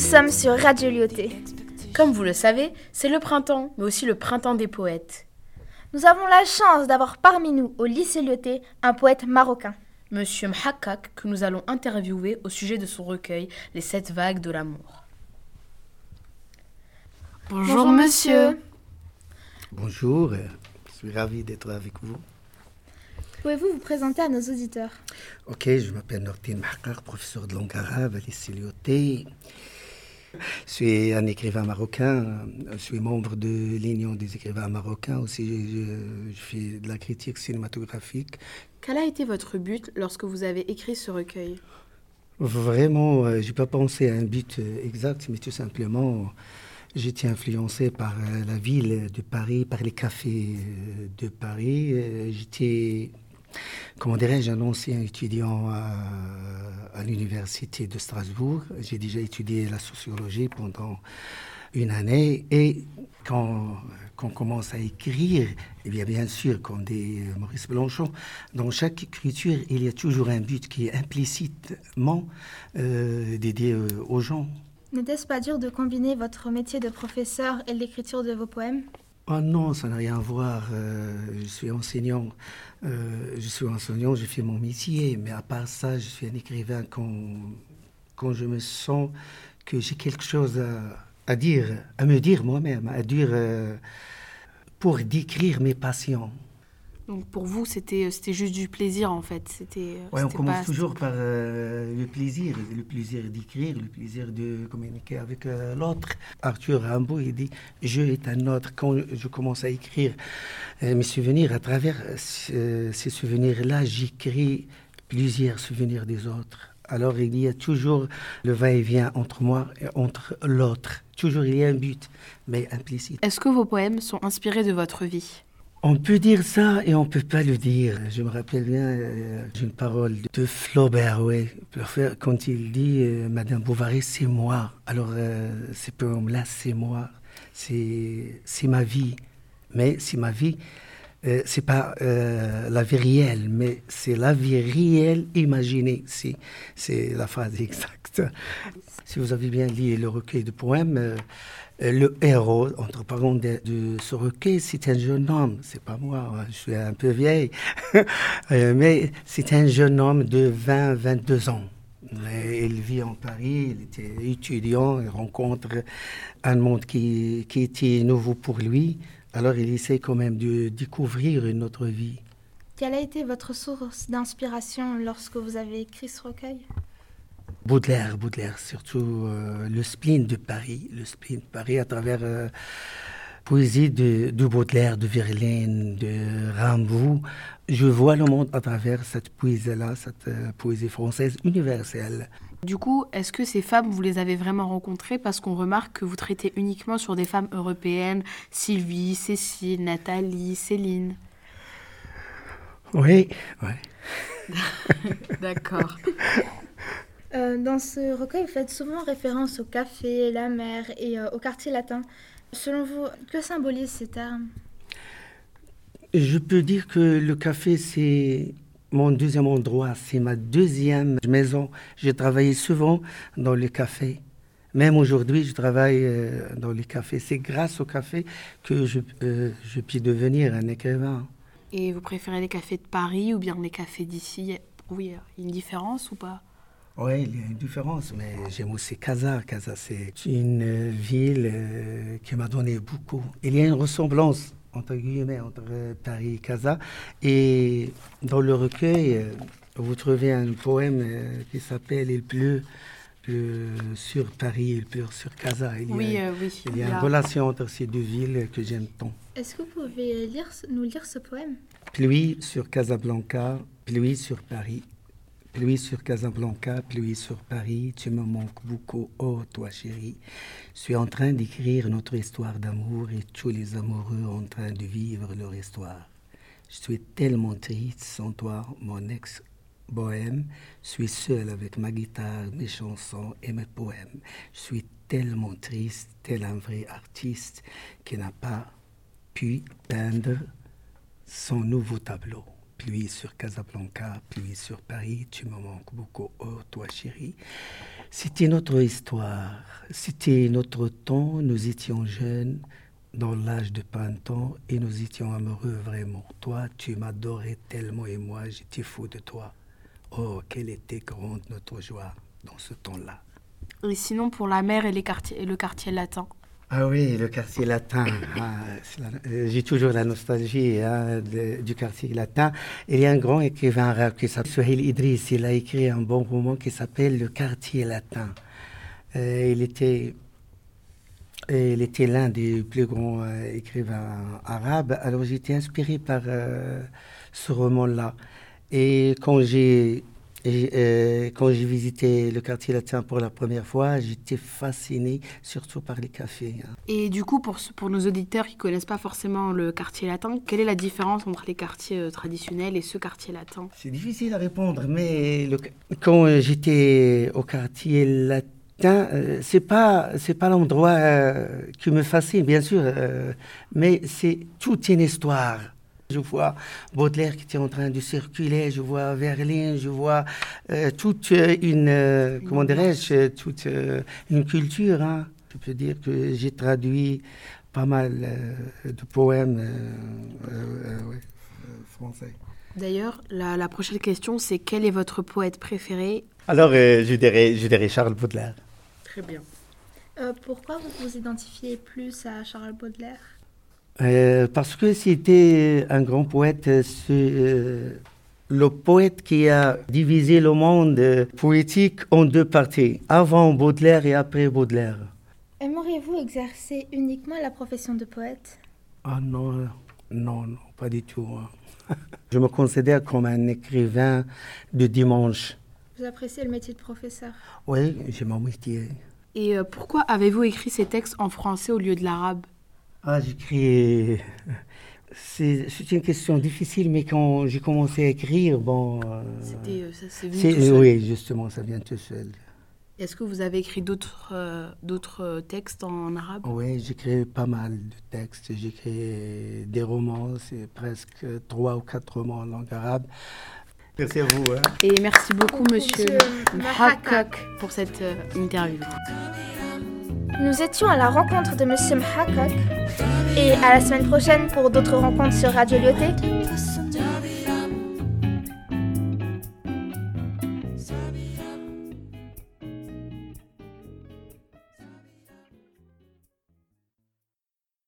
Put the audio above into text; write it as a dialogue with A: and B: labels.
A: Nous sommes sur Radio Lyoté.
B: Comme vous le savez, c'est le printemps, mais aussi le printemps des poètes.
A: Nous avons la chance d'avoir parmi nous au lycée Lyoté un poète marocain.
B: Monsieur Mhakak, que nous allons interviewer au sujet de son recueil Les sept vagues de l'amour.
A: Bonjour, monsieur.
C: Bonjour, je suis ravi d'être avec vous.
A: Pouvez-vous vous présenter à nos auditeurs?
C: Ok, je m'appelle Nordine Mahkar, professeur de langue arabe à lycée Lyoté. Je suis un écrivain marocain, je suis membre de l'Union des écrivains marocains aussi, je, je fais de la critique cinématographique.
B: Quel a été votre but lorsque vous avez écrit ce recueil?
C: Vraiment, euh, j'ai pas pensé à un but euh, exact, mais tout simplement, j'étais influencé par euh, la ville de Paris, par les cafés de Paris. J'étais, comment dirais-je, un ancien étudiant à, à l'université de Strasbourg. J'ai déjà étudié la sociologie pendant une année et quand, quand on commence à écrire, eh bien, bien sûr, comme dit Maurice Blanchon, dans chaque écriture, il y a toujours un but qui est implicitement euh, dédié euh, aux gens.
A: N'était-ce pas dur de combiner votre métier de professeur et l'écriture de vos poèmes?
C: Oh non, ça n'a rien à voir. Euh, je suis enseignant. Euh, je suis enseignant, je fais mon métier. Mais à part ça, je suis un écrivain quand, je me sens que j'ai quelque chose à, à dire, à me dire moi-même, à dire euh, pour décrire mes passions.
B: Donc pour vous, c'était c'était juste du plaisir en fait. C'était.
C: Ouais, on commence
B: pas-
C: toujours par euh, le plaisir, le plaisir d'écrire, le plaisir de communiquer avec euh, l'autre. Arthur Rimbaud, il dit Je est un autre. Quand je commence à écrire euh, mes souvenirs, à travers euh, ces souvenirs-là, j'écris plusieurs souvenirs des autres. Alors il y a toujours le va-et-vient entre moi et entre l'autre. Toujours il y a un but, mais implicite.
B: Est-ce que vos poèmes sont inspirés de votre vie?
C: On peut dire ça et on peut pas le dire. Je me rappelle bien euh, d'une parole de Flaubert, oui, quand il dit euh, Madame Bovary, c'est moi. Alors euh, ces poèmes-là, c'est moi, c'est ma vie. Mais c'est ma vie, euh, c'est pas euh, la vie réelle, mais c'est la vie réelle imaginée. C'est la phrase exacte. Si vous avez bien lu le recueil de poèmes. euh, euh, le héros, entre parenthèses, de, ce recueil, c'est un jeune homme. C'est pas moi, hein, je suis un peu vieille. Euh, mais c'est un jeune homme de 20, 22 ans. Il vit en Paris, il était étudiant, il rencontre un monde qui, qui était nouveau pour lui. Alors il essaie quand même de découvrir une autre vie.
A: Quelle a été votre source d'inspiration lorsque vous avez écrit ce recueil?
C: Baudelaire, Baudelaire, surtout euh, le spleen de Paris, le spleen de Paris à travers euh, poésie de, de Baudelaire, de Verlaine, de Rimbaud. Je vois le monde à travers cette poésie-là, cette euh, poésie française universelle.
B: Du coup, est-ce que ces femmes, vous les avez vraiment rencontrées Parce qu'on remarque que vous traitez uniquement sur des femmes européennes, Sylvie, Cécile, Nathalie, Céline?
C: Oui, oui.
B: D'accord.
A: Euh, Dans ce recueil, vous faites souvent référence au café, la mer et euh, au quartier latin. Selon vous, que symbolisent ces termes?
C: Je peux dire que le café, c'est mon deuxième endroit, c'est ma deuxième maison. J'ai travaillé souvent dans le café. Même aujourd'hui, je travaille euh, dans les cafés. C'est grâce au café que je, euh, je puis devenir un écrivain.
B: Et vous préférez les cafés de Paris ou bien les cafés d'ici? Oui, il y a une différence ou pas?
C: Oui, il y a une différence, mais j'aime aussi Casa. Casa, c'est une ville euh, qui m'a donné beaucoup. Il y a une ressemblance, entre guillemets, entre Paris et Casa. Et dans le recueil, euh, vous trouvez un poème euh, qui s'appelle Il pleut sur Paris, il pleut sur Casa. Il y a,
B: Oui, euh, oui.
C: il y a une relation entre ces deux villes que j'aime tant.
A: Est-ce que vous pouvez lire, nous lire ce poème
C: Pluie sur Casablanca, pluie sur Paris. Pluie sur Casablanca, pluie sur Paris, tu me manques beaucoup, oh toi chérie. Je suis en train d'écrire notre histoire d'amour et tous les amoureux en train de vivre leur histoire. Je suis tellement triste sans toi, mon ex-bohème. Je suis seul avec ma guitare, mes chansons et mes poèmes. Je suis tellement triste, tel un vrai artiste qui n'a pas pu peindre son nouveau tableau. Pluie sur Casablanca, pluie sur Paris, tu me manques beaucoup, oh toi chérie. C'était notre histoire, c'était notre temps, nous étions jeunes, dans l'âge de printemps, et nous étions amoureux vraiment. Toi, tu m'adorais tellement et moi, j'étais fou de toi. Oh, quelle était grande notre joie dans ce temps-là.
B: Et sinon, pour la mer et, les quartiers, et le quartier latin
C: ah oui, le quartier latin. Ah, euh, j'ai toujours la nostalgie hein, du quartier latin. Il y a un grand écrivain arabe qui s'appelle Souhail Idriss. Il a écrit un bon roman qui s'appelle Le quartier latin. Euh, il était, il était l'un des plus grands euh, écrivains arabes. Alors j'étais inspiré par ce roman-là. Et quand j'ai et euh, quand j'ai visité le quartier latin pour la première fois, j'étais fasciné, surtout par les cafés. Hein.
B: Et du coup, pour, pour nos auditeurs qui ne connaissent pas forcément le quartier latin, quelle est la différence entre les quartiers euh, traditionnels et ce quartier latin?
C: C'est difficile à répondre, mais quand j'étais au quartier latin, euh, c'est pas c'est pas l'endroit qui me fascine, bien sûr, mais c'est toute une histoire. Je vois Baudelaire qui était en train de circuler, je vois Verlaine, je vois euh, toute une, euh, comment dirais-je, toute euh, une culture. Hein. Je peux dire que j'ai traduit pas mal de poèmes français.
B: D'ailleurs, la, la, prochaine question, c'est quel est votre poète préféré?
C: Alors, je, dirais, je dirais Charles Baudelaire.
B: Très bien.
A: pourquoi vous vous identifiez plus à Charles Baudelaire?
C: Euh, parce que c'était un grand poète, euh, le poète qui a divisé le monde poétique en deux parties, avant Baudelaire et après Baudelaire.
A: Aimeriez-vous exercer uniquement la profession de poète?
C: Ah non, non, non, pas du tout. Hein. Je me considère comme un écrivain de dimanche.
A: Vous appréciez le métier de professeur?
C: Oui, j'ai mon métier.
B: Et euh, pourquoi avez-vous écrit ces textes en français au lieu de l'arabe?
C: Ah, j'écris. C'est une question difficile, mais quand j'ai commencé à écrire, bon.
B: Euh, C'était, euh, ça s'est venu tout seul.
C: Oui, justement, ça vient tout seul.
B: Est-ce que vous avez écrit d'autres euh, d'autres textes en arabe?
C: Oui, j'écris pas mal de textes. J'écris des romans, c'est presque trois ou quatre romans en langue arabe. Merci à vous. Hein.
B: Et merci beaucoup, monsieur, monsieur pour cette interview.
A: Nous étions à la rencontre de Monsieur Mhakok et à la semaine prochaine pour d'autres rencontres sur Radio Lyoté.